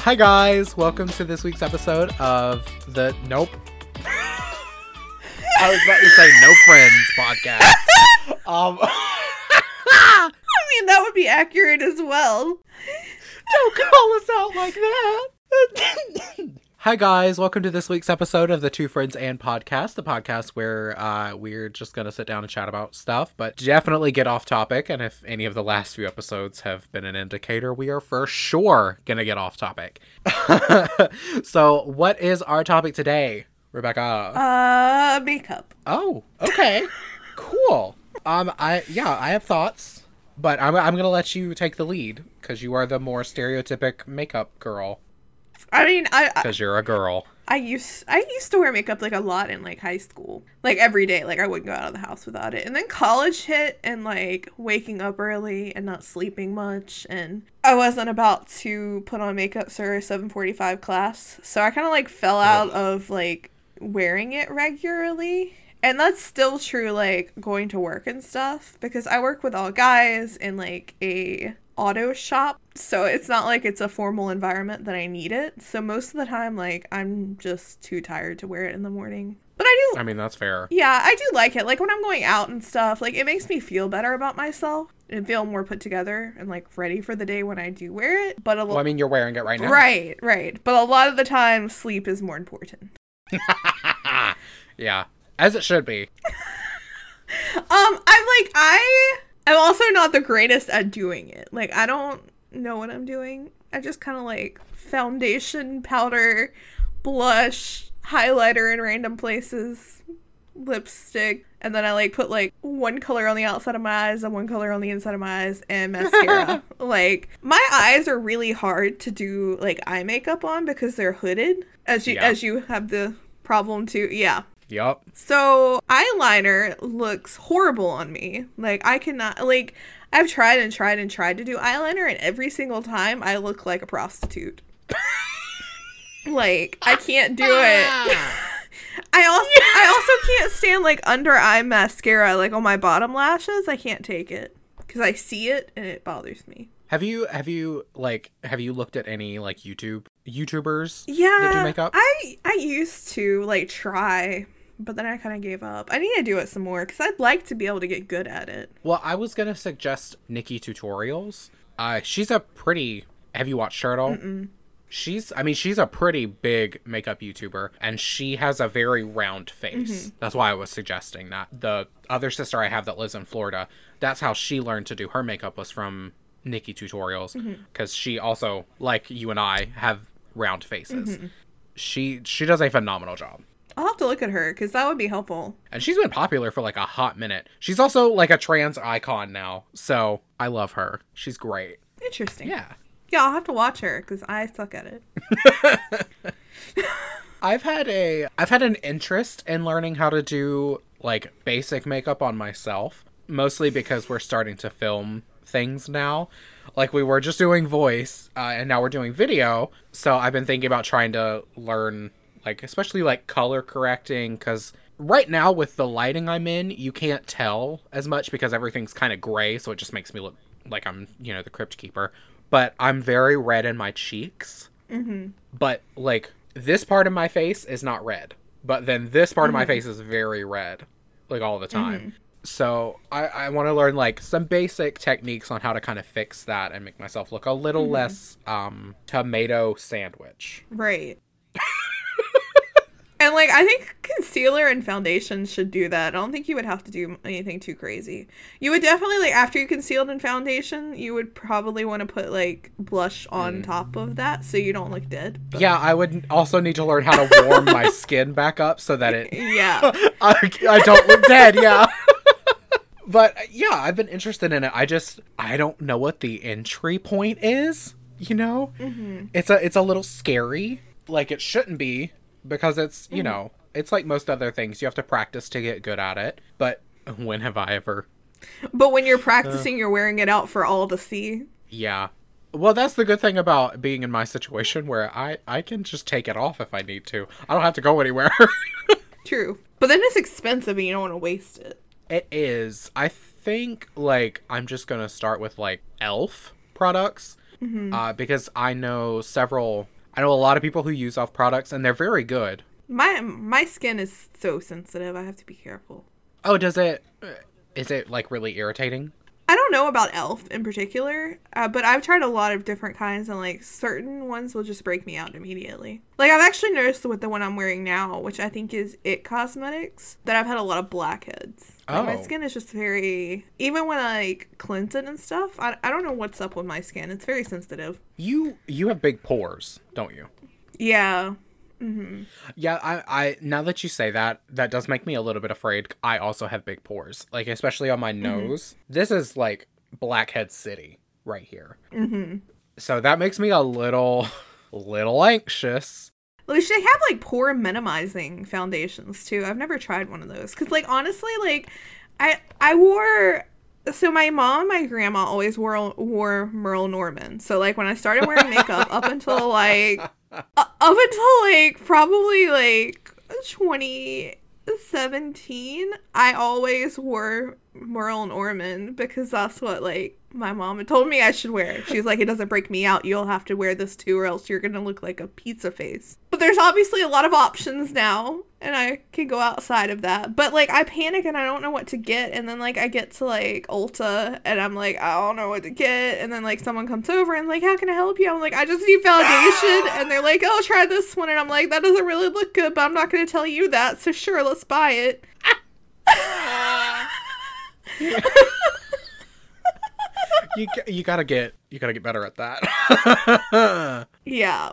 Hi guys, welcome to this week's episode of the Nope. I was about to say No Friends podcast. Um, I mean, that would be accurate as well. don't call us out like that. Hi guys, welcome to this week's episode of the Two Friends and Podcast, the podcast where uh, we're just gonna sit down and chat about stuff, but definitely get off topic. And if any of the last few episodes have been an indicator, we are for sure gonna get off topic. so, what is our topic today, Rebecca? Uh, makeup. Oh, okay. cool. Um I yeah, I have thoughts, but I'm I'm going to let you take the lead cuz you are the more stereotypic makeup girl I mean, I cuz you're a girl. I used I used to wear makeup like a lot in like high school, like every day. Like I wouldn't go out of the house without it. And then college hit, and like waking up early and not sleeping much, and I wasn't about to put on makeup for a seven forty five class, so I kind of like fell out of like wearing it regularly. And that's still true, like going to work and stuff, because I work with all guys in like a auto shop. So it's not like it's a formal environment that I need it. So most of the time, like I'm just too tired to wear it in the morning. But I do, I mean, that's fair. yeah, I do like it. Like when I'm going out and stuff, like it makes me feel better about myself and feel more put together and like ready for the day when I do wear it. But a Well, I mean, you're wearing it right now. right, right. But a lot of the time, sleep is more important. yeah, as it should be. Um, I'm like I am also not the greatest at doing it. Like I don't know what I'm doing. I just kind of like foundation, powder, blush, highlighter in random places, lipstick, and then I like put like one color on the outside of my eyes and one color on the inside of my eyes and mascara. like my eyes are really hard to do like eye makeup on because they're hooded. As you Yeah. as you have the problem too. Yeah. Yup. So eyeliner looks horrible on me. Like I cannot like I've tried and tried and tried to do eyeliner and every single time I look like a prostitute. like I can't do it. I also I also can't stand like under eye mascara like on my bottom lashes. I can't take it cuz I see it and it bothers me. Have you have you like have you looked at any like YouTube YouTubers Yeah. that do makeup? I I used to like try, but then I kind of gave up. I need to do it some more cuz I'd like to be able to get good at it. Well, I was gonna suggest NikkieTutorials. Uh, she's a pretty. Have you watched her at all? She's. I mean, she's a pretty big makeup YouTuber, and she has a very round face. Mm-hmm. That's why I was suggesting that. The other sister I have that lives in Florida, that's how she learned to do her makeup was from NikkieTutorials, mm-hmm. because she also, like you and I, have round faces. Mm-hmm. She she does a phenomenal job. I'll have to look at her because that would be helpful. And she's been popular for like a hot minute. She's also like a trans icon now. So I love her. She's great. Interesting. Yeah. Yeah, I'll have to watch her because I suck at it. I've had a I've had an interest in learning how to do like basic makeup on myself, mostly because we're starting to film things now. Like we were just doing voice, uh, and now we're doing video. So I've been thinking about trying to learn, like especially like color correcting, because right now with the lighting I'm in, you can't tell as much because everything's kind of gray, so it just makes me look like I'm you know the crypt keeper. But I'm very red in my cheeks. Mm-hmm. But like this part of my face is not red. But then this part of my mm-hmm. face is very red like all the mm-hmm. time. So i i want to learn like some basic techniques on how to kind of fix that and make myself look a little less um tomato sandwich. Right. And like I think concealer and foundation should do that. I don't think you would have to do anything too crazy. You would definitely like after you concealed in foundation, you would probably want to put like blush on mm. top of that so you don't look dead. But- yeah i would also need to learn how to warm my skin back up so that it yeah. I, I don't look dead, yeah. but yeah, I've been interested in it. I just I don't know what the entry point is. You know, mm-hmm. it's a it's a little scary. Like it shouldn't be because it's you mm. know it's like most other things. You have to practice to get good at it. But when have I ever? But when you're practicing, uh. you're wearing it out for all to see. Yeah. Well, that's the good thing about being in my situation where I I can just take it off if I need to. I don't have to go anywhere. True. But then it's expensive and you don't want to waste it. It is. I think like I'm just gonna start with like Elf products mm-hmm. uh, because I know several. I know a lot of people who use Elf products, and they're very good. My my skin is so sensitive. I have to be careful. Oh, does it? uh, it like really irritating? I don't know about Elf in particular, uh, but I've tried a lot of different kinds, and like certain ones will just break me out immediately. Like I've actually noticed with the one I'm wearing now, which I think is It Cosmetics, that I've had a lot of blackheads. Like, my Oh. skin is just very, even when I like cleanse it and stuff. I, I don't know what's up with my skin. It's very sensitive. You you have big pores, don't you? Yeah. Yeah, I, I now that you say that, that does make me a little bit afraid. I also have big pores, like especially on my nose. This is like blackhead city right here. Mm-hmm. So that makes me a little, little anxious. Like, they have like pore minimizing foundations too. I've never tried one of those because, like, honestly, like, I I wore. So my mom and my grandma always wore wore Merle Norman. So like when I started wearing makeup up until like Uh, up until like probably like 2017, I always wore Merle Norman because that's what like my mom had told me I should wear. She's like, it doesn't break me out. You'll have to wear this too, or else you're gonna look like a pizza face. But there's obviously a lot of options now, and I can go outside of that. But like, I panic and I don't know what to get, and then like I get to like Ulta, and I'm like, I don't know what to get, and then like someone comes over and like, how can I help you? I'm like, I just need foundation, and they're like, oh, try this one, and I'm like, that doesn't really look good, but I'm not gonna tell you that, so sure, let's buy it. You you gotta get you gotta get better at that. Yeah,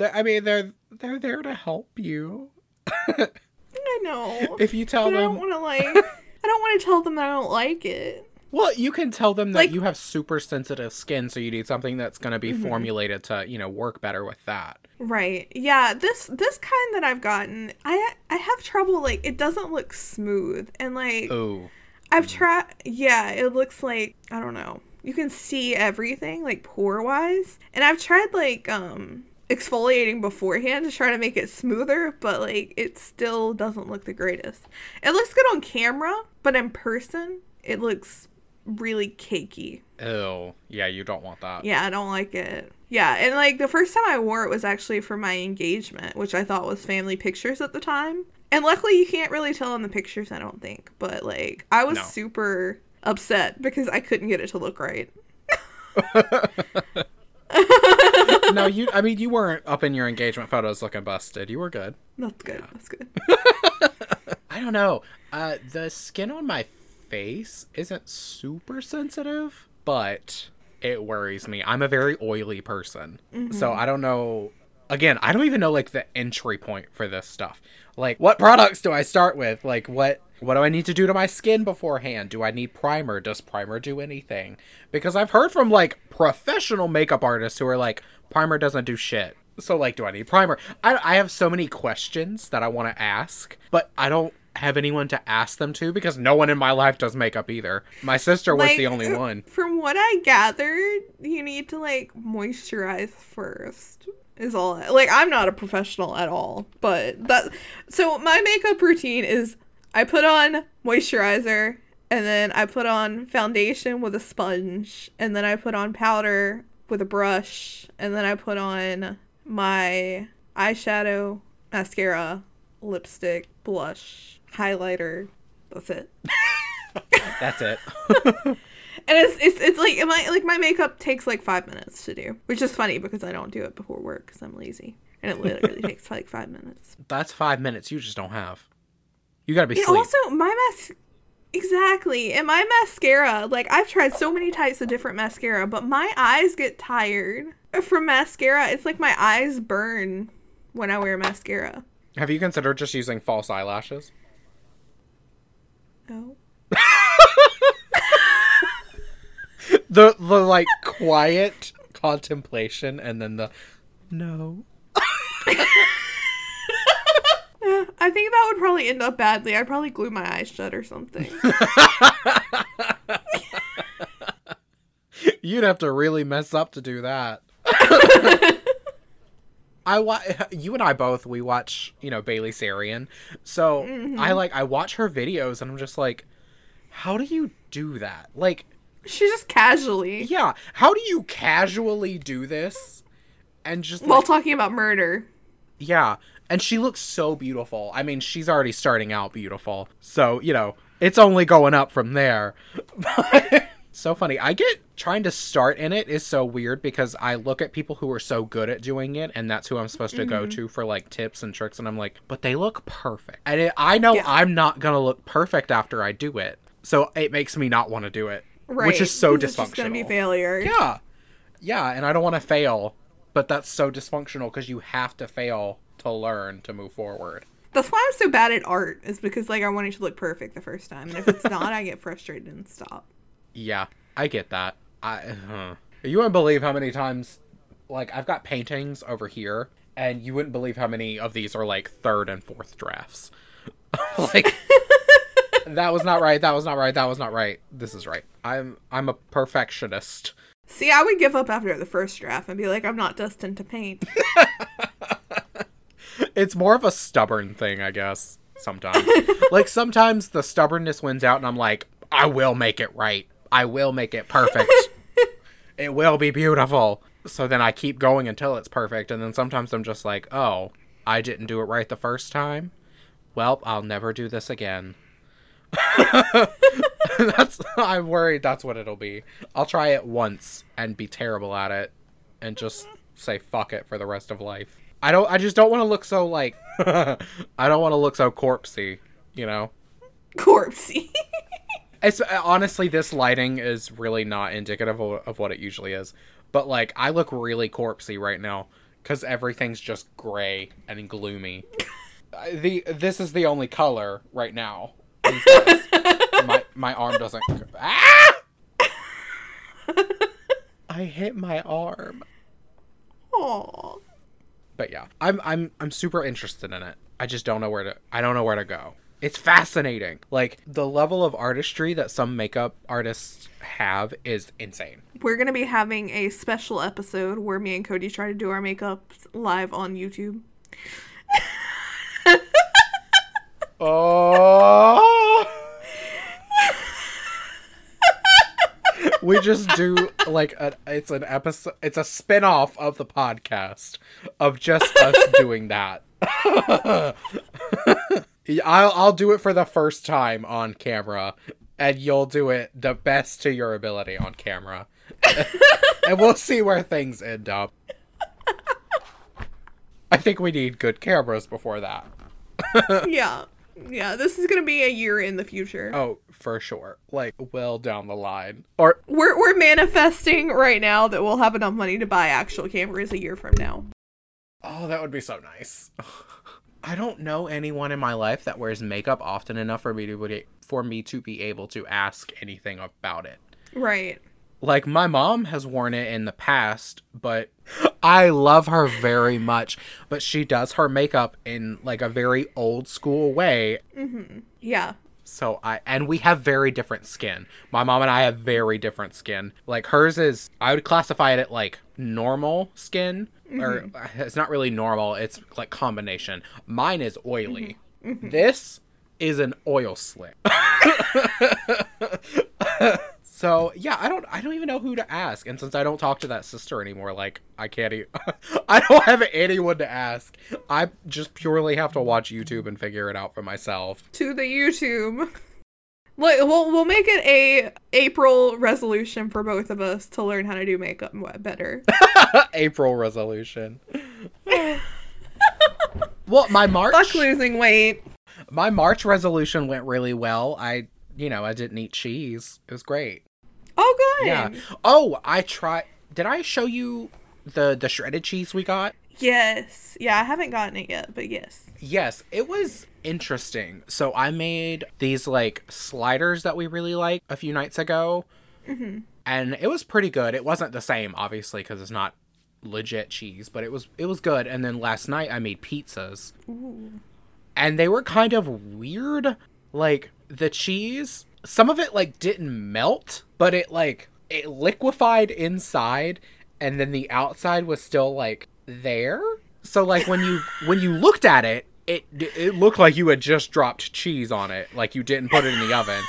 I mean, they're they're there to help you. I know. If you tell But I don't want to like. I don't want to tell them that I don't like it. well, you can tell them that Like- you have super sensitive skin, so you need something that's gonna be mm-hmm. formulated to you know work better with that. Right. Yeah, this this kind that I've gotten, I I have trouble like it doesn't look smooth and like Oh, I've tried yeah, it looks like I don't know. You can see everything like pore wise. And I've tried like um exfoliating beforehand to try to make it smoother, but like it still doesn't look the greatest. It looks good on camera, but in person it looks really cakey. Oh, yeah, you don't want that. Yeah, I don't like it. Yeah, and like the first time I wore it was actually for my engagement, which I thought was family pictures at the time. And luckily you can't really tell in the pictures, I don't think. But like I was No. super upset because I couldn't get it to look right. no, you. I mean, you weren't up in your engagement photos looking busted. You were good. That's good. That's good. I don't know. Uh, the skin on my face isn't super sensitive, but it worries me. I'm a very oily person, so I don't know. Again, I don't even know like the entry point for this stuff. Like, what products do I start with? Like, what what do I need to do to my skin beforehand? Do I need primer? Does primer do anything? Because I've heard from like professional makeup artists who are like, primer doesn't do shit. So like, do I need primer? I I have so many questions that I want to ask, but I don't have anyone to ask them to because no one in my life does makeup either. My sister was Like, the only one. From what I gathered, you need to like moisturize first. Is all like I'm not a professional at all, but that so my makeup routine is I put on moisturizer and then I put on foundation with a sponge and then I put on powder with a brush and then I put on my eyeshadow, mascara, lipstick, blush, highlighter. That's it. That's it. And it's, it's it's like my like my makeup takes like five minutes to do, which is funny because I don't do it before work because I'm lazy, and it literally takes like five minutes. That's five minutes you just don't have. You gotta be And also, my mas exactly, and my mascara. Like I've tried so many types of different mascara, but my eyes get tired from mascara. It's like my eyes burn when I wear mascara. have you considered just using false eyelashes? Oh, The the like quiet contemplation and then the no. I think that would probably end up badly. I'd probably glue my eyes shut or something. You'd have to really mess up to do that. I wa- you and I both we watch, you know, Bailey Sarian. So I mm-hmm. like I watch her videos and I'm just like how do you do that? Like She just casually. Yeah. How do you casually do this? And just While like, talking about murder. yeah. And she looks so beautiful. I mean, she's already starting out beautiful. So, you know, it's only going up from there. so funny. I get trying to start in it is so weird because I look at people who are so good at doing it and that's who I'm supposed to go mm-hmm. to for like tips and tricks and I'm like, but they look perfect. And it, I know Yeah. I'm not going to look perfect after I do it. So it makes me not want to do it. Right. Which is so dysfunctional. It's just gonna be failure. Yeah. Yeah, and I don't want to fail, but that's so dysfunctional because you have to fail to learn to move forward. That's why I'm so bad at art, is because like I want it to look perfect the first time. And if it's not, I get frustrated and stop. Yeah, I get that. I uh, you wouldn't believe how many times like I've got paintings over here and you wouldn't believe how many of these are like third and fourth drafts. like that was not right, that was not right, that was not right. This is right. I'm I'm a perfectionist. See, I would give up after the first draft and be like, I'm not destined to paint. It's more of a stubborn thing, I guess, sometimes. like sometimes the stubbornness wins out and I'm like, I will make it right. I will make it perfect. it will be beautiful. So then I keep going until it's perfect and then sometimes I'm just like, "Oh, I didn't do it right the first time. Well, I'll never do this again." that's I'm worried that's what it'll be. I'll try it once and be terrible at it and just say fuck it for the rest of life. I don't I just don't want to look so like I don't want to look so corpsey, you know. Corpsey. It's uh, honestly this lighting is really not indicative of, of what it usually is. But like I look really corpsey right now cuz everything's just gray and gloomy. The this is the only color right now. These days. my my arm doesn't Ah! I hit my arm. Aww. but yeah i'm i'm i'm super interested in it i just don't know where to i don't know where to go it's fascinating like the level of artistry that some makeup artists have is insane We're going to be having a special episode where me and Cody try to do our makeup live on YouTube. Oh. We just do like a, it's an episode it's a spin-off of the podcast of just us doing that. I'll, I'll do it for the first time on camera and you'll do it the best to your ability on camera. And we'll see where things end up. I think we need good cameras before that. Yeah. Yeah, this is going to be a year in the future. oh for sure like well down the line or We're we're manifesting right now that we'll have enough money to buy actual cameras a year from now. Oh, that would be so nice. I don't know anyone in my life that wears makeup often enough for me to be, for me to be able to ask anything about it. Right. Like my mom has worn it in the past, but I love her very much, but she does her makeup in like a very old school way. Mm-hmm. Yeah. So I and we have very different skin. My mom and I have very different skin. Like hers is I would classify it at like normal skin or mm-hmm. uh, it's not really normal, it's like combination. Mine is oily. Mm-hmm. This is an oil slick. so, yeah, I don't I don't even know who to ask. And since I don't talk to that sister anymore, like I can't I don't have anyone to ask. I just purely have to watch YouTube and figure it out for myself. To the YouTube. Like, we'll we'll make it a April resolution for both of us to learn how to do makeup better. April resolution. well, my March Fuck losing weight. my March resolution went really well. I you know, I didn't eat cheese. It was great. Oh, good. Yeah. Oh, I tried Did I show you the the shredded cheese we got? Yes. Yeah, I haven't gotten it yet, but yes. Yes, it was interesting. So I made these like sliders that we really like a few nights ago, mm-hmm. and it was pretty good. It wasn't the same, obviously, because it's not legit cheese, but it was it was good. And then last night I made pizzas, and they were kind of weird. Like the cheese, some of it like didn't melt, but it like it liquefied inside, and then the outside was still like there. So like when you when you looked at it, it it looked like you had just dropped cheese on it, like you didn't put it in the oven.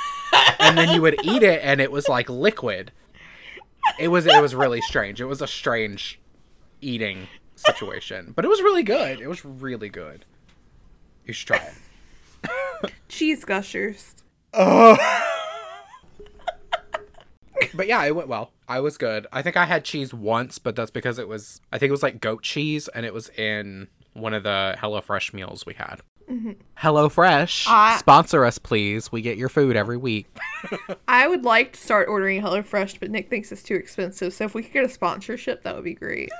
and then you would eat it and it was like liquid. It was it was really strange. It was a strange eating situation, but it was really good. It was really good. You should try it. Cheese gushers. But yeah, it went well. I was good. I think I had cheese once, but that's because it was I think it was like goat cheese and it was in one of the HelloFresh meals we had. Mm-hmm. HelloFresh, I- sponsor us please. We get your food every week. I would like to start ordering HelloFresh, but Nick thinks it's too expensive. So if we could get a sponsorship, that would be great.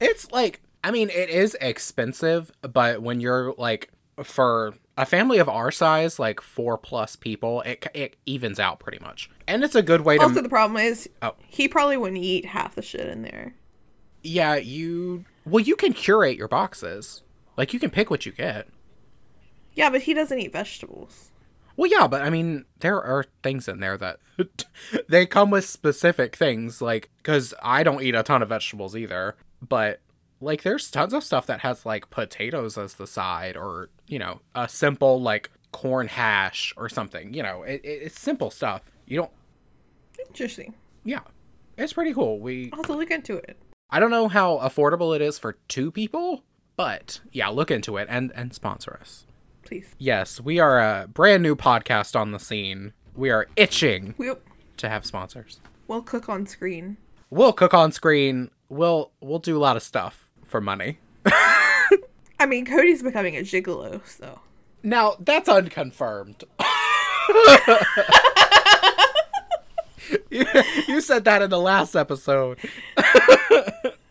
It's like, I mean, it is expensive, but when you're like, for a family of our size, like four plus people, it, it evens out pretty much. And it's a good way to. also, the problem is Oh. he probably wouldn't eat half the shit in there. yeah, you. Well, you can curate your boxes. Like, you can pick what you get. Yeah, but he doesn't eat vegetables. Well, yeah, but I mean, there are things in there that they come with specific things, like because I don't eat a ton of vegetables either, but like there's tons of stuff that has like potatoes as the side, or you know, a simple like corn hash or something. You know, it, it, it's simple stuff. You don't, Interesting. yeah, it's pretty cool. We I'll have to look into it. I don't know how affordable it is for two people, but yeah, look into it and and sponsor us. Please. Yes, we are a brand new podcast on the scene. We are itching We'll, to have sponsors. we'll cook on screen. We'll cook on screen. We'll we'll do a lot of stuff for money. I mean, Cody's becoming a gigolo, so. Now that's unconfirmed. you, you said that in the last episode,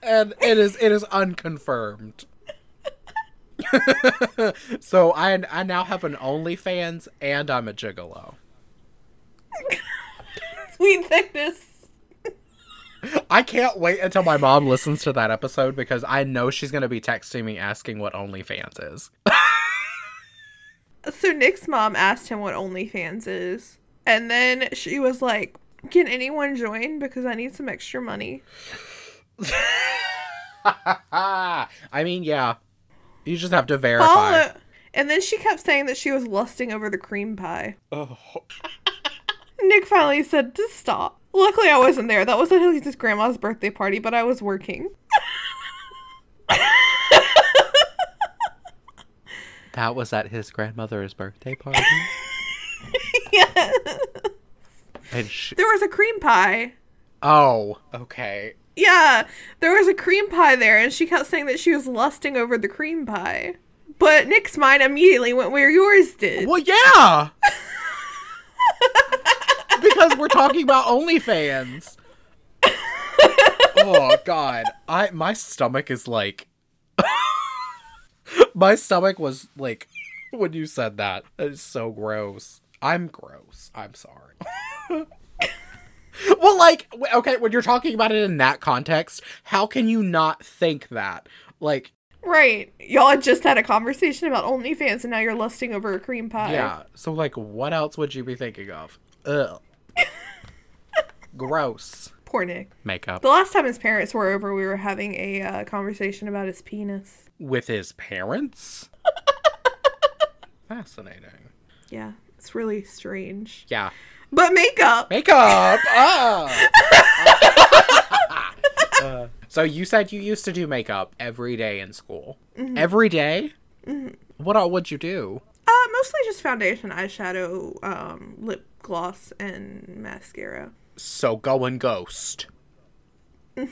and it is it is unconfirmed. so I I now have an OnlyFans and I'm a gigolo. Sweet thickness. I can't wait until my mom listens to that episode because I know she's gonna be texting me asking what OnlyFans is. So Nick's mom asked him what OnlyFans is, and then she was like, "Can anyone join? Because I need some extra money." I mean, yeah, you just have to verify. Follow. And then she kept saying that she was lusting over the cream pie. Oh. Nick finally said to stop. Luckily, I wasn't there. That was at his grandma's birthday party, but I was working. That was at his grandmother's birthday party, yeah. and she. There was a cream pie. Oh, okay. Yeah, there was a cream pie there, and she kept saying that she was lusting over the cream pie. But Nick's mind immediately went where yours did. Well, yeah. Because we're talking about OnlyFans. oh God, I my stomach is like. my stomach was like when you said that. That is so gross. I'm gross. I'm sorry. well, like, okay, when you're talking about it in that context, how can you not think that? Like, Right. Y'all just had a conversation about OnlyFans, and now you're lusting over a cream pie. Yeah. So like what else would you be thinking of? Ugh. Gross. Poor Nick. Makeup. The last time his parents were over, we were having a uh, conversation about his penis. With his parents? Fascinating. Yeah, it's really strange. Yeah. But makeup. Makeup. Ah. Uh, so you said you used to do makeup every day in school. Every day? What all would you do? Uh, mostly just foundation, eyeshadow, um, lip gloss, and mascara. So going ghost.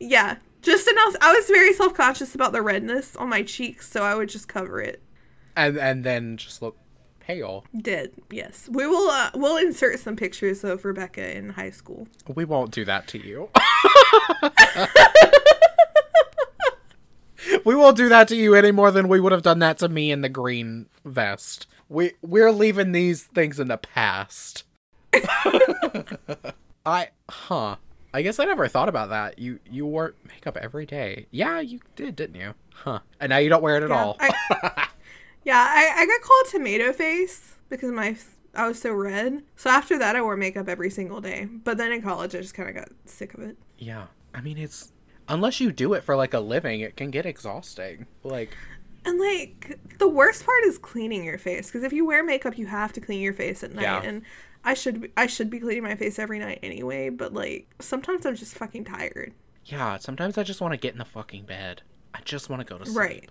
Yeah, just enough. I was very self conscious about the redness on my cheeks, so I would just cover it. And and then just look pale. Did yes. We will. Uh, we'll insert some pictures of Rebecca in high school. We won't do that to you. we won't do that to you any more than we would have done that to me in the green vest. We we're leaving these things in the past. I huh. I guess I never thought about that. You you wore makeup every day. Yeah, you did, didn't you? Huh. And now you don't wear it at Yeah, all. I, yeah, I, I got called tomato face because my I was so red. So after that, I wore makeup every single day. But then in college, I just kind of got sick of it. yeah. I mean it's unless you do it for like a living, it can get exhausting. Like And like the worst part is cleaning your face because if you wear makeup, you have to clean your face at night. Yeah. And I should be- I should be cleaning my face every night anyway. But like sometimes I'm just fucking tired. Yeah, sometimes I just want to get in the fucking bed. I just want to go to sleep. Right.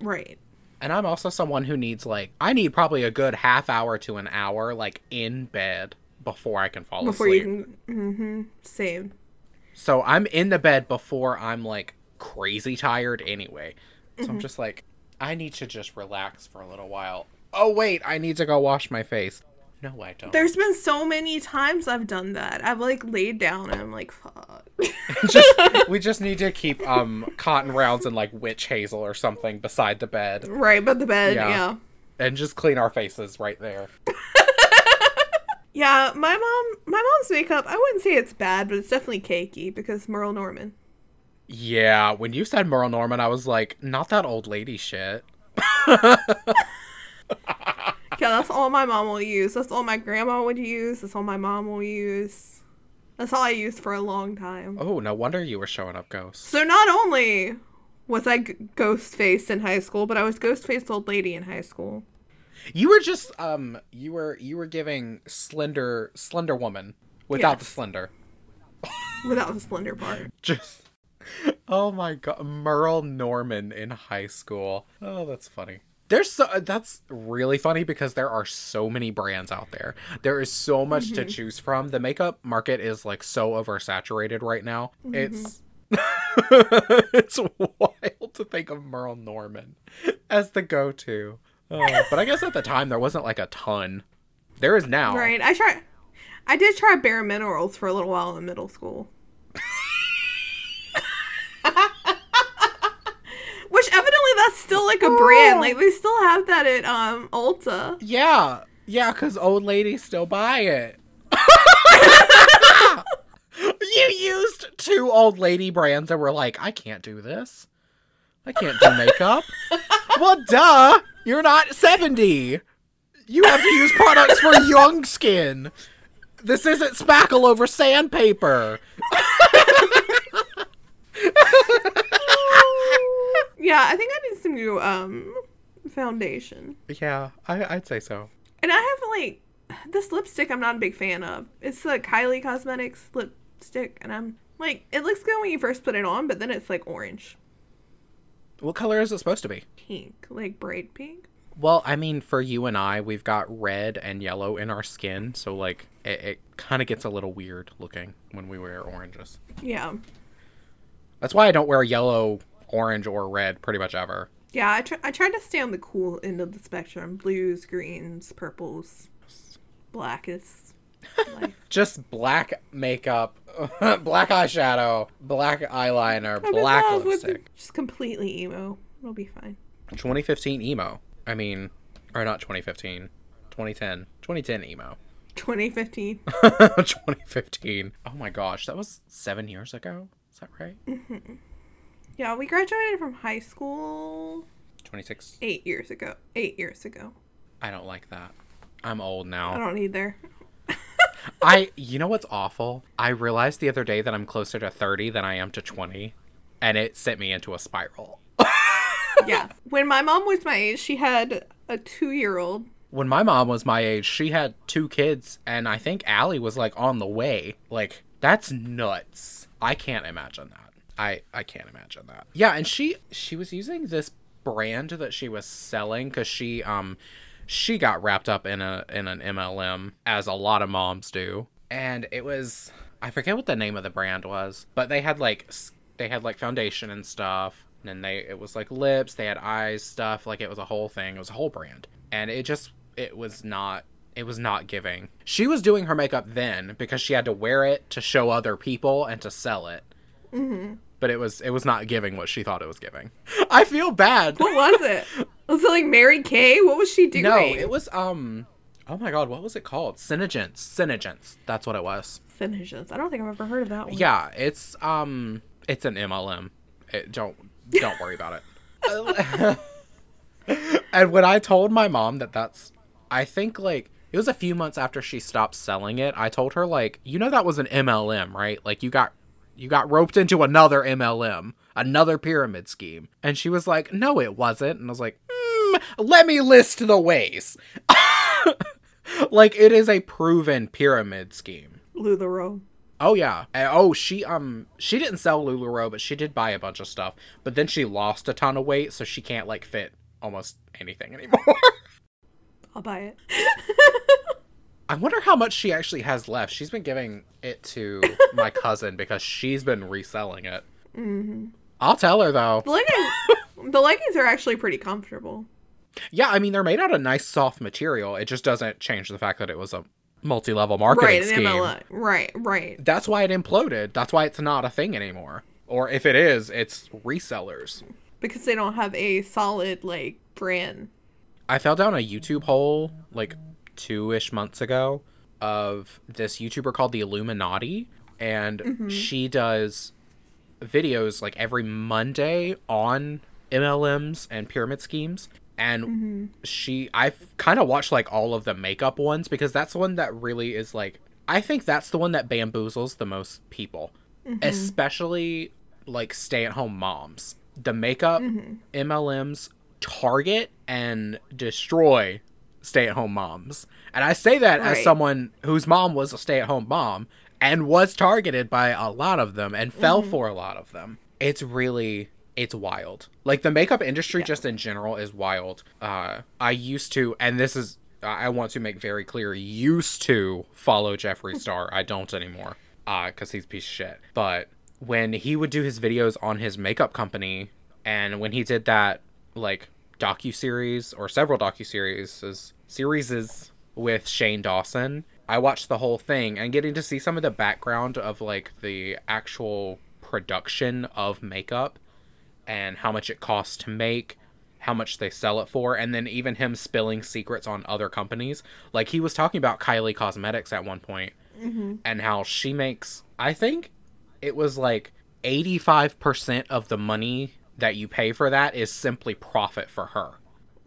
Right. And I'm also someone who needs like I need probably a good half hour to an hour like in bed before I can fall Before asleep. you can. Mm-hmm. Same. So I'm in the bed before I'm like crazy tired anyway. So Mm-hmm. I'm just like I need to just relax for a little while. Oh wait, I need to go wash my face. No, I don't. There's been so many times I've done that. I've like laid down and I'm like, fuck. just we just need to keep um cotton rounds and like witch hazel or something beside the bed right, but the bed, Yeah. yeah. and just clean our faces right there. Yeah, my mom, my mom's makeup. I wouldn't say it's bad, but it's definitely cakey because Merle Norman. Yeah, when you said Merle Norman, I was like, not that old lady shit. Yeah, that's all my mom will use. That's all my grandma would use. That's all my mom will use. That's all I used for a long time. Oh, no wonder you were showing up ghosts. So not only was I g- ghost faced in high school, but I was ghost faced old lady in high school. You were just um you were you were giving slender slender woman without the slender. Without the slender part. Just Oh my god, Merle Norman in high school. Oh, that's funny. There's so that's really funny because there are so many brands out there. There is so much to mm-hmm. choose from. The makeup market is like so oversaturated right now. Mm-hmm. It's it's wild to think of Merle Norman as the go-to. Oh, but I guess at the time there wasn't like a ton. There is now. Right. I tried. I did try Bare Minerals for a little while in middle school. Which evidently that's still like a brand. Like they still have that at um Ulta. Yeah, yeah, because old ladies still buy it. you used two old lady brands and were like, I can't do this. I can't do makeup. well, duh. You're not 70. You have to use products for young skin. This isn't spackle over sandpaper. Yeah, I think I need some new um foundation. Yeah, I, I'd say so. And I have like this lipstick I'm not a big fan of. It's the Kylie Cosmetics lipstick and I'm like it looks good when you first put it on, but then it's like orange. What color is it supposed to be? Pink. Like bright pink. Well, I mean, for you and I, we've got red and yellow in our skin, so like it, it kind of gets a little weird looking when we wear oranges. Yeah. That's why I don't wear yellow, orange, or red pretty much ever. Yeah, I, try, I tried to stay on the cool end of the spectrum. Blues, greens, purples, black is life. Just black makeup, black eyeshadow, black eyeliner, I'm black lipstick. Just completely emo. It'll be fine. 2015 emo. I mean, or not 2015, 2010, 2010 emo. 2015. 2015. Oh my gosh, that was seven years ago. Is that right? Mhm. Yeah, we graduated from high school 26. eight years ago. Eight years ago. I don't like that. I'm old now. I don't either. I, you know what's awful? I realized the other day that I'm closer to 30 than I am to 20, and it sent me into a spiral. yeah. When my mom was my age, she had a two year old. When my mom was my age, she had two kids, and I think Allie was like on the way. Like, that's nuts. I can't imagine that. I I can't imagine that. Yeah, and she she was using this brand that she was selling cuz she um she got wrapped up in a in an MLM as a lot of moms do. And it was I forget what the name of the brand was, but they had like they had like foundation and stuff. And then they it was like lips, they had eyes stuff, like it was a whole thing. It was a whole brand. And it just it was not it was not giving. She was doing her makeup then because she had to wear it to show other people and to sell it. But it was it was not giving what she thought it was giving. I feel bad. What was it? was it like Mary Kay? What was she doing? No, it was um oh my god, what was it called? SeneGence. SeneGence. That's what it was. Synergies. I don't think I've ever heard of that one. Yeah, it's um it's an MLM. It, don't don't worry about it. and when I told my mom that that's I think like it was a few months after she stopped selling it, I told her like, you know that was an MLM, right? Like you got You got roped into another MLM, another pyramid scheme. And she was like, no, it wasn't. And I was like, mm, let me list the ways. like, it is a proven pyramid scheme. LuLaRoe. Oh yeah. Oh, she um she didn't sell Lululemon, but she did buy a bunch of stuff. But then she lost a ton of weight, so she can't like fit almost anything anymore. I'll buy it. I wonder how much she actually has left. She's been giving it to my cousin because she's been reselling it. Mm-hmm. I'll tell her though. The leggings, the leggings are actually pretty comfortable. Yeah, I mean they're made out of nice soft material. It just doesn't change the fact that it was a multi-level marketing Right, scheme. MLM. Right, right. That's why it imploded. That's why it's not a thing anymore. Or if it is, it's resellers. Because they don't have a solid like brand. I fell down a YouTube hole like two ish months ago of this YouTuber called the iilluminaughtii, and mm-hmm. she does videos like every Monday on MLMs and pyramid schemes. And mm-hmm. she, I've kind of watched like all of the makeup ones because that's the one that really is like, I think that's the one that bamboozles the most people, mm-hmm. especially like stay at home moms. The makeup MLMs target and destroy stay at home moms. And I say that as someone whose mom was a stay at home mom and was targeted by a lot of them and fell for a lot of them. It's really it's wild. Like the makeup industry just in general is wild. Uh I used to and this is I want to make very clear used to follow Jeffree Star. I don't anymore. Uh cuz he's a piece of shit. But when he would do his videos on his makeup company and when he did that like docu series or several docu series series with Shane Dawson, I watched the whole thing and getting to see some of the background of like the actual production of makeup and how much it costs to make, how much they sell it for, and then even him spilling secrets on other companies. Like he was talking about Kylie Cosmetics at one point mm-hmm. and how she makes, I think it was like 85% of the money that you pay for that is simply profit for her.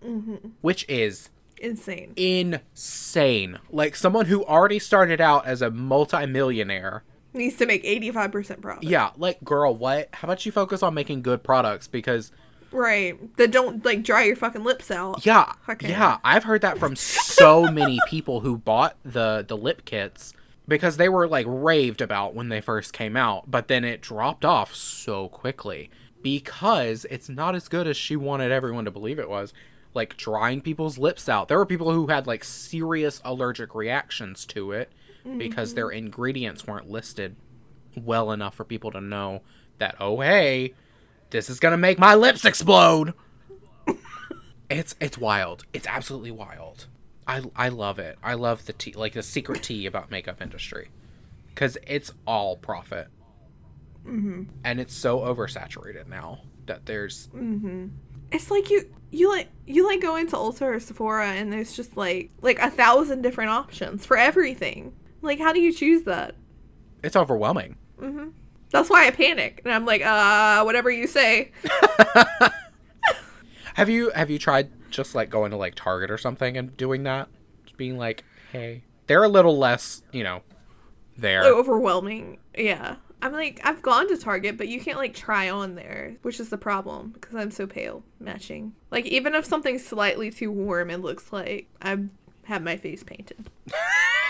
Mm-hmm. Which is Insane. insane. Like someone who already started out as a multimillionaire. Needs to make 85% profit. Yeah, like girl, what? How about you focus on making good products because Right. That don't like dry your fucking lips out. yeah, Okay. yeah, I've heard that from so many people who bought the the lip kits because they were like raved about when they first came out, but then it dropped off so quickly because it's not as good as she wanted everyone to believe it was. Like drying people's lips out. There were people who had like serious allergic reactions to it because their mm-hmm. ingredients weren't listed well enough for people to know that oh hey, this is going to make my lips explode. It's it's wild. It's absolutely wild. I I love it. I love the tea, like the secret tea about makeup industry, because it's all profit, mm-hmm. and it's so oversaturated now that there's It's like you you like you like go into Ulta or Sephora and there's just like like a thousand different options for everything. Like how do you choose that? it's overwhelming. Mm-hmm. That's why I panic and I'm like, uh, whatever you say. Have you have you tried just like going to like Target or something and doing that? Just being like, hey, they're a little less, you know, there. Overwhelming. Yeah. I'm like, I've gone to Target, but you can't like try on there, which is the problem because I'm so pale matching. Like, even if something's slightly too warm, it looks like I have my face painted.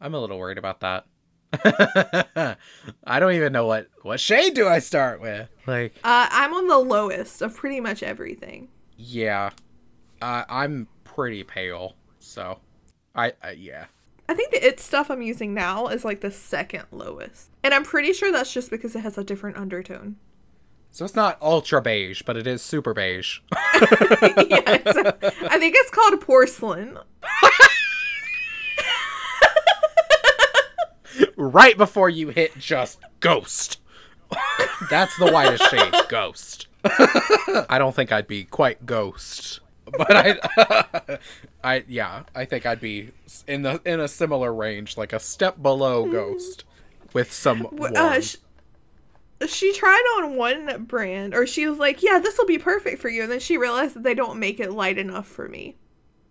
I'm a little worried about that. I don't even know what what shade do I start with. Like, Uh, I'm on the lowest of pretty much everything. yeah, uh, I'm pretty pale, so I uh, yeah. I think the it stuff I'm using now is like the second lowest. And I'm pretty sure that's just because it has a different undertone. So it's not ultra beige, but it is super beige. a- I think it's called porcelain. right before you hit just ghost. That's the whitest shade, ghost. I don't think I'd be quite ghost, but I, I yeah, I think I'd be in the in a similar range, like a step below ghost, with some. Warm. Uh, sh- she tried on one brand, or she was like, "Yeah, this will be perfect for you," and then she realized that they don't make it light enough for me.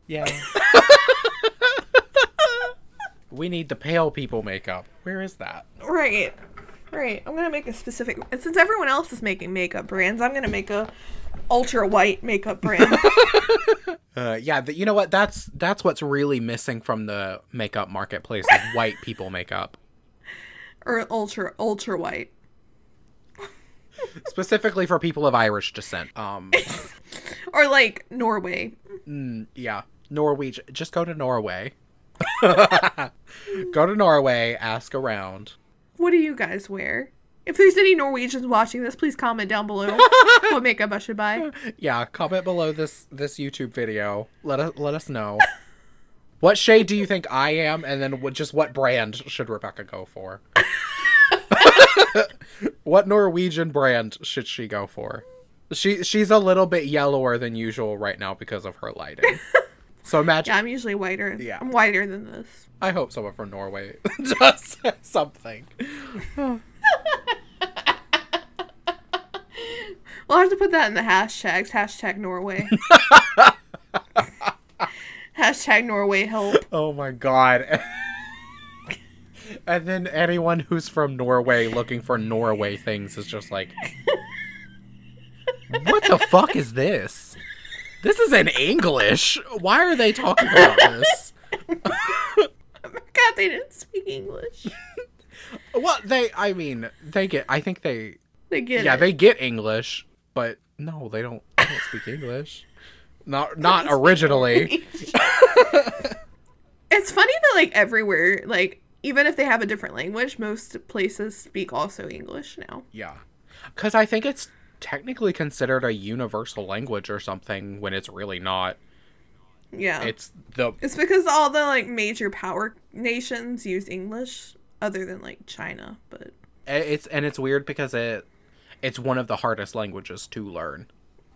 yeah. we need the pale people makeup. Where is that? Right. Right. I'm gonna make a specific since everyone else is making makeup brands, I'm gonna make a ultra white makeup brand. Uh, yeah, but you know what? That's that's what's really missing from the makeup marketplace is white people makeup. or ultra ultra white. Specifically for people of Irish descent. Um Or like Norway. yeah, Norwegian. Just go to Norway. go to Norway, ask around. What do you guys wear? If there's any Norwegians watching this, please comment down below what makeup I should buy. Yeah, comment below this this YouTube video. Let us let us know. what shade do you think I am, and then what, just what brand should Rebecca go for? what Norwegian brand should she go for? She she's a little bit yellower than usual right now because of her lighting. So imagine. Yeah, I'm usually whiter. Yeah. I'm whiter than this. I hope someone from Norway does something. We'll have to put that in the hashtags. Hashtag Norway. Hashtag Norway help. Oh my god. and then anyone who's from Norway looking for Norway things is just like, what the fuck is this? This is in English. Why are they talking about this? God, they didn't speak English. Well, they, I mean, they get, I think they, They get yeah, it. they get English, but no, they don't, they don't speak English. Not, not originally. it's funny that like everywhere, like even if they have a different language, most places speak also English now. Yeah. Because I think it's technically considered a universal language or something when it's really not. Yeah. It's the. It's because all the like major power nations use English other than like China, but It's and it's weird because it it's one of the hardest languages to learn.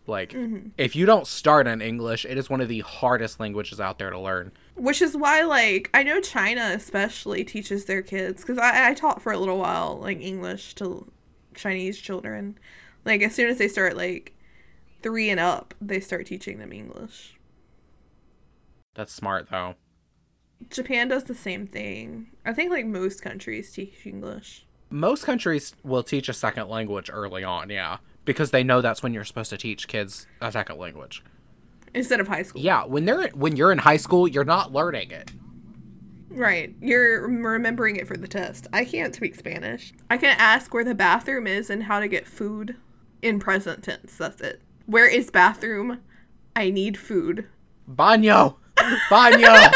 Like mm-hmm. if you don't start in English, it is one of the hardest languages out there to learn. which is why like I know China especially teaches their kids cuz I I taught for a little while like English to Chinese children. Like as soon as they start like 3 and up, they start teaching them English. That's smart though. Japan does the same thing. I think like most countries teach English. Most countries will teach a second language early on, yeah, because they know that's when you're supposed to teach kids a second language. Instead of high school. Yeah, when they're when you're in high school, you're not learning it. Right. You're remembering it for the test. I can't speak Spanish. I can ask where the bathroom is and how to get food in present tense. That's it. Where is bathroom? I need food. Baño! Baño!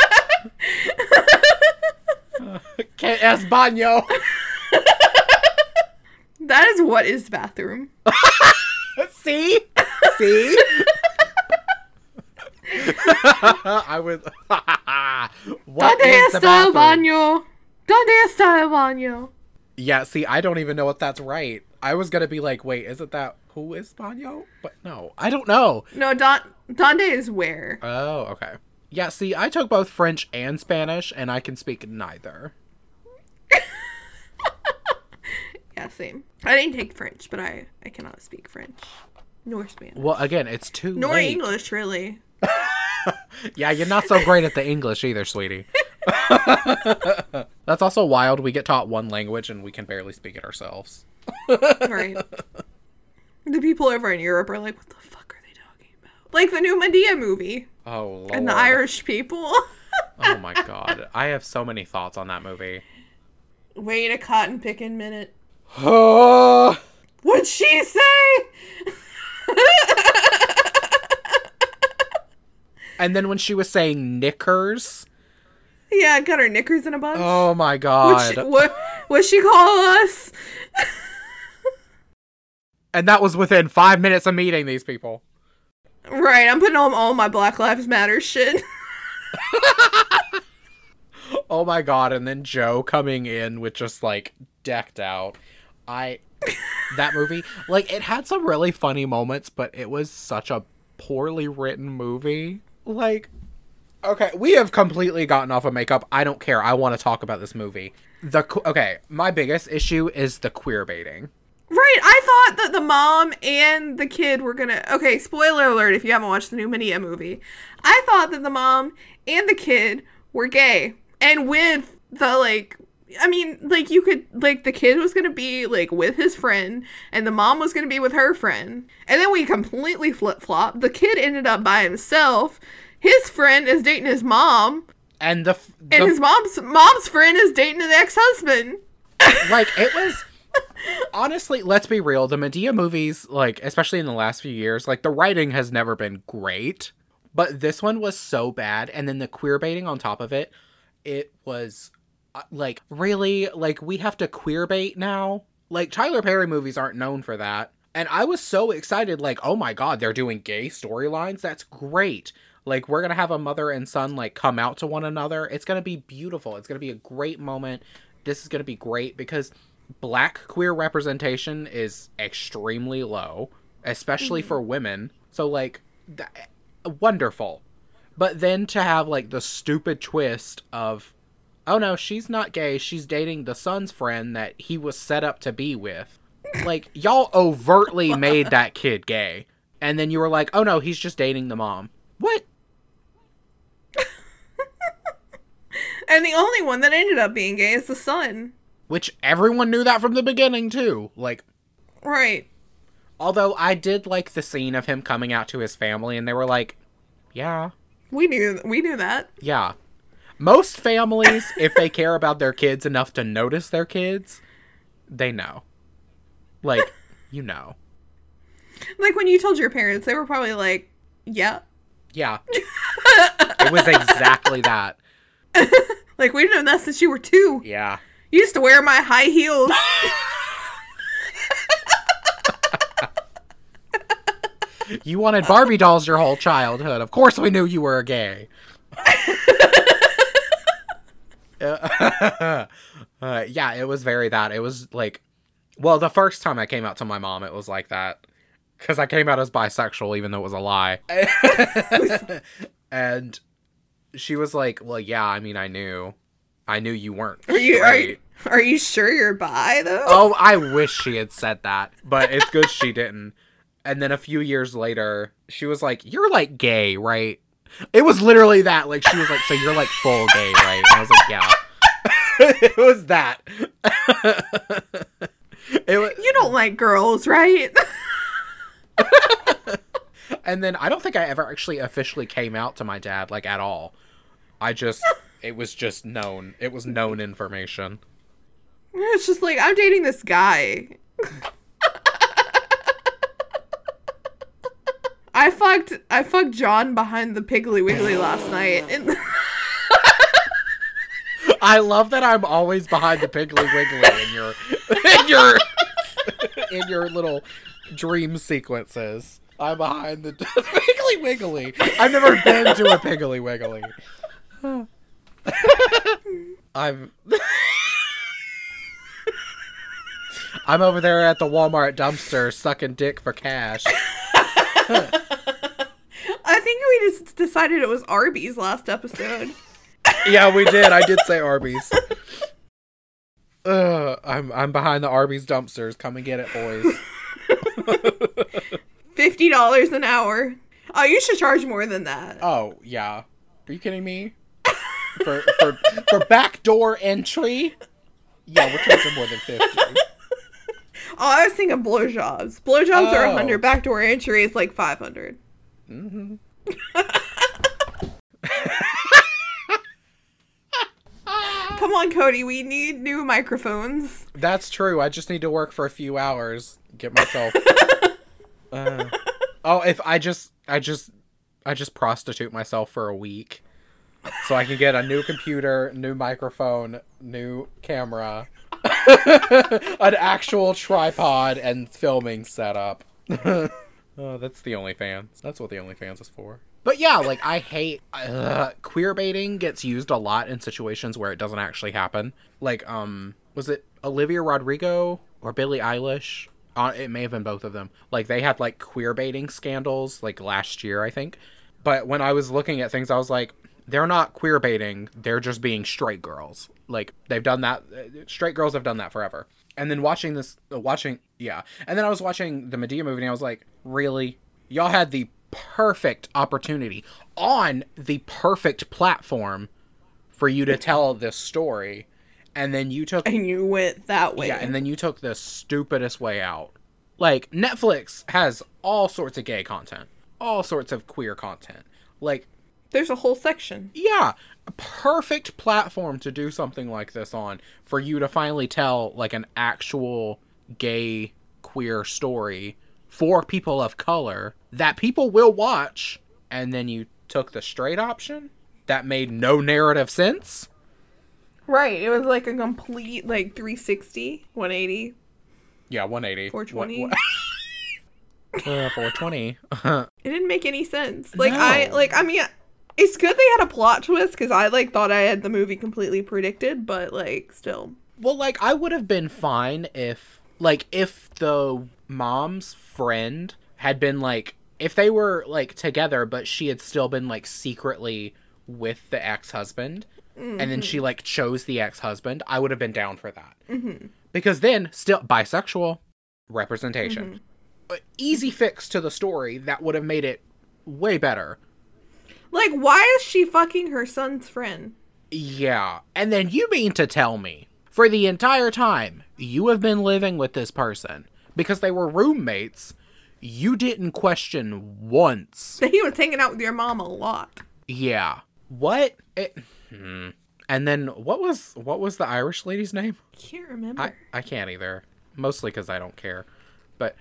Que es baño? That is what is bathroom. See? See? I would. what Donde is the está el baño? Donde está el baño? Yeah, see, I don't even know if that's right. I was gonna be like, wait, isn't that who is baño? But no, I don't know. No, don donde is where. Oh, okay. Yeah, see, I took both French and Spanish, and I can speak neither. Yeah, same. I didn't take French, but I I cannot speak French nor Spanish Well, again, it's too nor late. English really. Yeah, you're not so great at the English either, sweetie. That's also wild. We get taught one language and we can barely speak it ourselves. Right. the people over in Europe are like, what the fuck are they talking about? Like the new Madea movie Oh lord. and the Irish people. Oh my god. I have so many thoughts on that movie. Wait a cotton picking minute. What'd she say? and then when she was saying knickers, yeah, got her knickers in a bunch. oh my god. she, what what she call us? And that was within 5 minutes of meeting these people. right, I'm putting on all my Black Lives Matter shit. Oh my god, and then Joe coming in with just like decked out. I that movie, like it had some really funny moments, but it was such a poorly written movie. Like Okay, we have completely gotten off of makeup. I don't care. I want to talk about this movie. The okay, my biggest issue is the queer baiting. Right, I thought that the mom and the kid were gonna. Okay, spoiler alert if you haven't watched the new Madea movie. I thought that the mom and the kid were gay, and with the like I mean, like you could like the kid was gonna be like with his friend, and the mom was gonna be with her friend, and then we completely flip flop. The kid ended up by himself. His friend is dating his mom, And the, f- and the his mom's mom's friend is dating his ex husband. like it was honestly let's be real the madea movies like especially in the last few years like the writing has never been great but this one was so bad and then the queer baiting on top of it it was uh, like really like we have to queer bait now? Like tyler perry movies aren't known for that and i was so excited like oh my god they're doing gay storylines? That's great. Like we're gonna have a mother and son like come out to one another. It's gonna be beautiful. It's gonna be a great moment. This is gonna be great because black queer representation is extremely low especially mm. for women. So like th- wonderful. But then to have like the stupid twist of oh no she's not gay. She's dating the son's friend that he was set up to be with. Like y'all overtly made that kid gay. And then you were like oh no he's just dating the mom. What? And the only one that ended up being gay is the son. Which everyone knew that from the beginning too like Right. although i did like the scene of him coming out to his family and they were like yeah We knew we knew that. Yeah. Most families, if they care about their kids enough to notice their kids, they know. Like, you know. Like when you told your parents, they were probably like, "Yeah." Yeah. it was exactly that. Like we've known that since you were two. Yeah. You used to wear my high heels. You wanted Barbie dolls your whole childhood. Of course we knew you were gay. uh, yeah, it was very that. It was like, well, the first time I came out to my mom, it was like that. Because I came out as bisexual, even though it was a lie. and she was like, well, yeah, I mean, I knew. I knew you weren't. Are you are you, are you sure you're bi though? Oh, I wish she had said that, but it's good she didn't. And then a few years later, she was like, "You're like gay, right?" It was literally that. Like she was like, "So you're like full gay, right?" And I was like, "Yeah." it was that. it was, You don't like girls, right? and then I don't think I ever actually officially came out to my dad like at all. I just it was just known. It was known information. it's just like I'm dating this guy. I fucked I fucked John behind the Piggly Wiggly last night. And I love that I'm always behind the Piggly Wiggly in your in your in your little dream sequences. I'm behind the Piggly Wiggly. I've never been to a Piggly Wiggly. I'm I'm over there at the Walmart dumpster sucking dick for cash. I think we just decided it was Arby's last episode. Yeah, we did. I did say Arby's. Ugh, I'm I'm behind the Arby's dumpsters. Come and get it, boys. Fifty dollars an hour. Oh, you should charge more than that. Oh yeah, are you kidding me? For for for backdoor entry? Yeah, we're charging more than fifty. Oh, I was thinking blowjobs. Blowjobs are Oh. a hundred. Backdoor entry is like five hundred. Mm-hmm. Come on, Cody. We need new microphones. That's true. I just need to work for a few hours, get myself. Uh, oh, if I just I just I just prostitute myself for a week, so I can get a new computer, new microphone, new camera, an actual tripod, and filming setup. oh, that's the OnlyFans. That's what the OnlyFans is for. But yeah, like I hate uh, queer baiting gets used a lot in situations where it doesn't actually happen. Like, um, was it Olivia Rodrigo or Billie Eilish? Uh, it may have been both of them. Like they had like queer baiting scandals like last year, I think. But when I was looking at things, I was like, they're not queer baiting. They're just being straight girls. Like they've done that. Straight girls have done that forever. And then watching this, uh, watching yeah, and then I was watching the Madea movie, and I was like, really? Y'all had the perfect opportunity on the perfect platform for you to tell this story and then you took And you went that way. yeah, and then you took the stupidest way out. Like Netflix has all sorts of gay content, all sorts of queer content. Like There's a whole section. yeah, a perfect platform to do something like this on for you to finally tell like an actual gay queer story for people of color that people will watch and then you took the straight option that made no narrative sense. Right. It was like a complete like 360, 180. Yeah, 180. 420. What- what- uh, 420. It didn't make any sense. Like No. I like I mean it's good they had a plot twist cuz I like thought I had the movie completely predicted, but like still. Well, like I would have been fine if like if the mom's friend had been like if they were like together but she had still been like secretly with the ex-husband and then she mm-hmm. like chose the ex-husband, I would have been down for that. Mm-hmm. Because then still bisexual representation. Mm-hmm. A Easy fix to the story that would have made it way better. Like why is she fucking her son's friend? Yeah. And then you mean to tell me, for the entire time you have been living with this person, because they were roommates, you didn't question once. That he was hanging out with your mom a lot. Yeah. What? It, hmm. And then what was what was the Irish lady's name? I Can't remember. I I can't either. Mostly because I don't care. But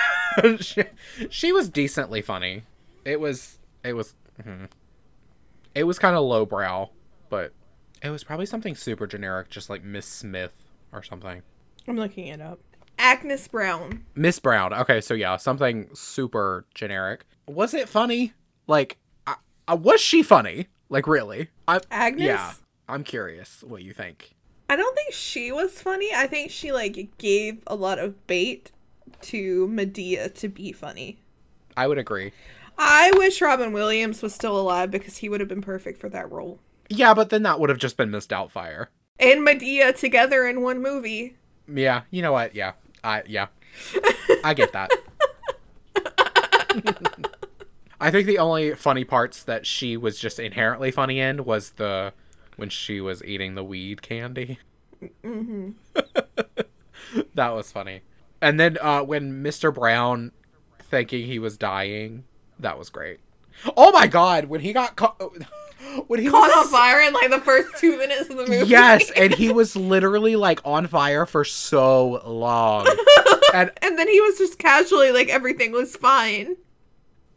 she, she was decently funny. It was it was hmm. it was kind of lowbrow, but it was probably something super generic, just like Miss Smith or something. I'm looking it up. Agnes Brown. Miss Brown. Okay, so yeah, something super generic. Was it funny? Like, I, I, was she funny? Like, really? I, Agnes? Yeah. I'm curious what you think. I don't think she was funny. I think she like gave a lot of bait to Madea to be funny. I would agree. I wish Robin Williams was still alive because he would have been perfect for that role. Yeah, but then that would have just been Miss Doubtfire. And Madea together in one movie. Yeah, you know what? Yeah. I yeah. I get that. I think the only funny parts that she was just inherently funny in was the when she was eating the weed candy. Mm-hmm. that was funny. And then uh when Mr. Brown thinking he was dying, that was great. Oh my god, when he got caught when he Caught was on fire in like the first two minutes of the movie. Yes, and he was literally like on fire for so long. And and then he was just casually like everything was fine.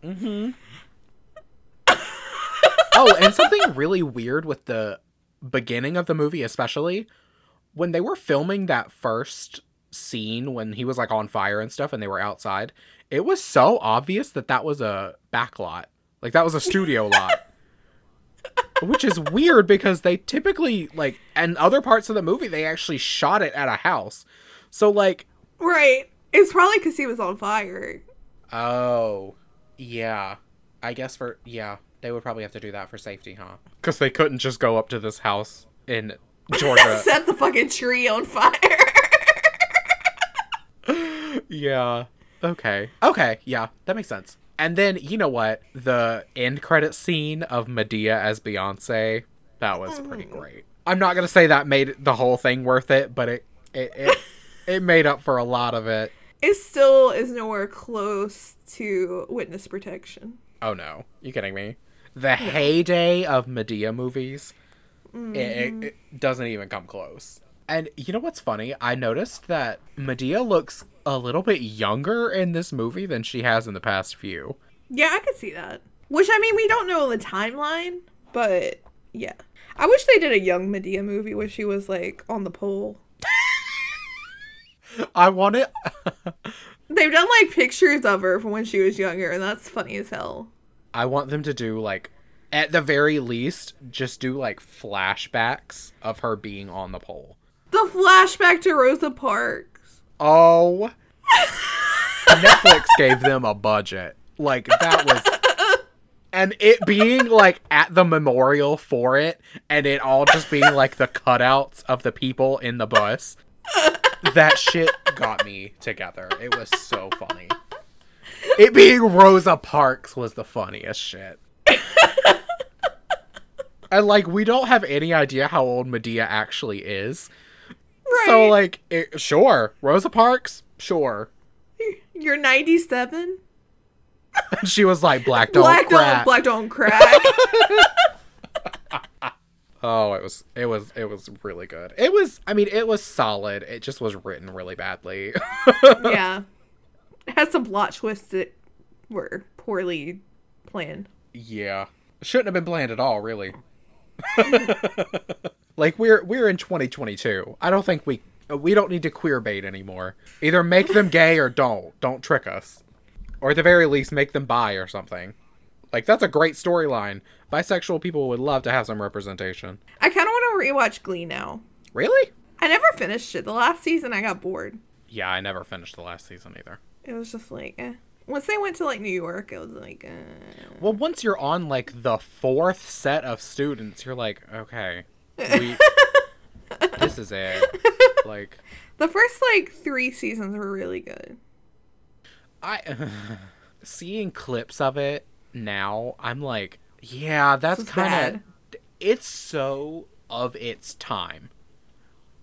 Hmm. oh, and something really weird with the beginning of the movie, especially when they were filming that first scene when he was like on fire and stuff and they were outside, it was so obvious that that was a back lot. Like that was a studio lot. Which is weird because they typically like and other parts of the movie they actually shot it at a house. So like Right. It's probably because he was on fire. Oh, yeah. I guess for yeah, they would probably have to do that for safety, huh? Because they couldn't just go up to this house in Georgia. Set the fucking tree on fire. yeah. Okay. Okay. Yeah, that makes sense. And then you know what? The end credit scene of Madea as Beyonce that was pretty oh. great. I'm not gonna say that made the whole thing worth it, but it it it, it made up for a lot of it. it still is nowhere close to witness protection. Oh no, you kidding me? The heyday of Madea movies, it, it, mm-hmm. it doesn't even come close. And you know what's funny? I noticed that Madea looks a little bit younger in this movie than she has in the past few. Yeah, I could see that. Which I mean, we don't know the timeline, but yeah. I wish they did a young Madea movie where she was like on the pole. I want it. They've done like pictures of her from when she was younger, and that's funny as hell. I want them to do like, at the very least, just do like flashbacks of her being on the pole. The flashback to Rosa Parks. Oh, Netflix gave them a budget. Like that was, and it being like at the memorial for it, and it all just being like the cutouts of the people in the bus. That shit got me together. It was so funny. It being Rosa Parks was the funniest shit. And like we don't have any idea how old Madea actually is. So like it, sure, Rosa Parks, sure. You're 97. And she was like black don't crack. black don't crack. Oh, it was it was it was really good. It was I mean it was solid. It just was written really badly. yeah. It has some plot twists that were poorly planned. yeah. Shouldn't have been planned at all, really. Like we're we're in 2022. I don't think we we don't need to queer bait anymore. Either make them gay or don't. Don't trick us. Or at the very least make them bi or something. Like that's a great storyline. Bisexual people would love to have some representation. I kind of want to rewatch Glee now. Really? I never finished it. The last season, I got bored. Yeah, I never finished the last season either. It was just like, eh. Once they went to like New York, it was like, eh. Well, once you're on like the fourth set of students, you're like, okay, we, this is it. Like, the first like three seasons were really good. I seeing clips of it now, I'm like, yeah, that's kind of. It's so of its time.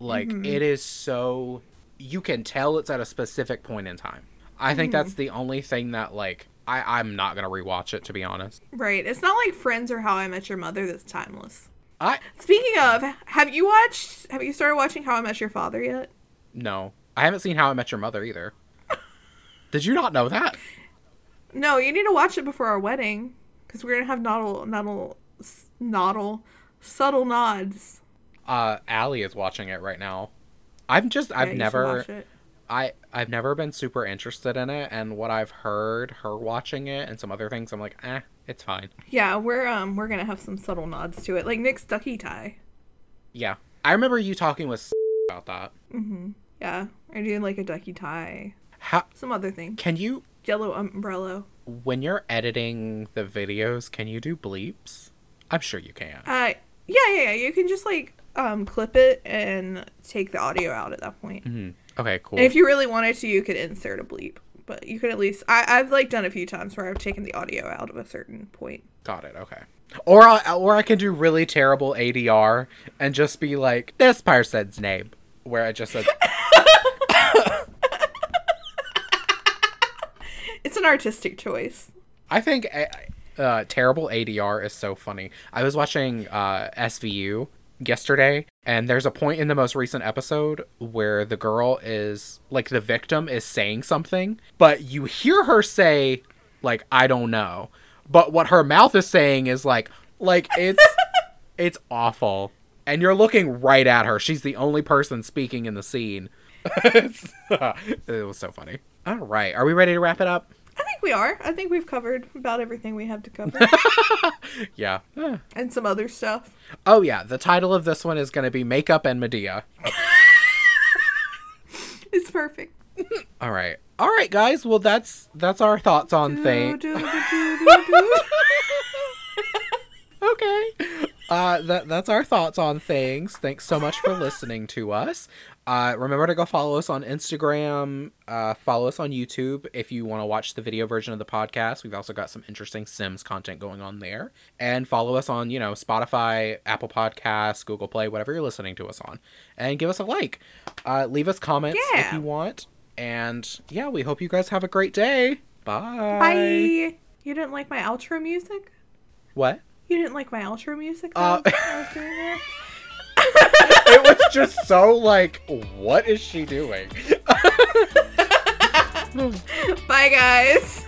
Like Mm-hmm. it is so you can tell it's at a specific point in time. I think that's Mm-hmm. the only thing that like I I'm not gonna rewatch it to be honest. Right. It's not like Friends or How I Met Your Mother that's timeless. I Speaking of, have you watched? Have you started watching How I Met Your Father yet? no, I haven't seen How I Met Your Mother either. Did you not know that? No, you need to watch it before our wedding because we're gonna have noddle, noddle, noddle, subtle nods. Uh, Allie is watching it right now. I've just Yeah, I've never I I've never been super interested in it, and what I've heard her watching it and some other things, I'm like, eh, it's fine. Yeah, we're um we're gonna have some subtle nods to it, like Nick's ducky tie. Yeah, I remember you talking with about that. Mm-hmm. Yeah, I doing like a ducky tie, How some other thing, can you yellow umbrella. when you're editing the videos? Can you do bleeps? I'm sure you can. Uh, yeah, yeah, yeah. You can just like um clip it and take the audio out at that point. Hmm. Okay, cool. And if you really wanted to, you could insert a bleep. But you could at least I, I've like done a few times where I've taken the audio out of a certain point. Got it. Okay. Or I, or I can do really terrible ADR and just be like this person's name, where I just said It's an artistic choice. I think uh, uh, terrible ADR is so funny. I was watching uh, SVU yesterday, and there's a point in the most recent episode where the girl is like the victim is saying something, but you hear her say like I don't know, but what her mouth is saying is like like it's it's awful, and you're looking right at her. She's the only person speaking in the scene. It was so funny. All right, are we ready to wrap it up? I think we are. I think we've covered about everything we have to cover. Yeah. And some other stuff. Oh yeah, the title of this one is going to be Makeup and Madea. It's perfect. All right. All right, guys. Well, that's that's our thoughts on things. Okay. Uh that that's our thoughts on things. Thanks so much for listening to us. Uh remember to go follow us on Instagram, uh follow us on YouTube if you want to watch the video version of the podcast. We've also got some interesting Sims content going on there. And follow us on, you know, Spotify, Apple Podcasts, Google Play, whatever you're listening to us on. And give us a like. Uh leave us comments if you want. And yeah, we hope you guys have a great day. Bye. Bye. You didn't like my outro music? What? You didn't like my outro music? Uh, it was just so like, what is she doing? Bye, guys.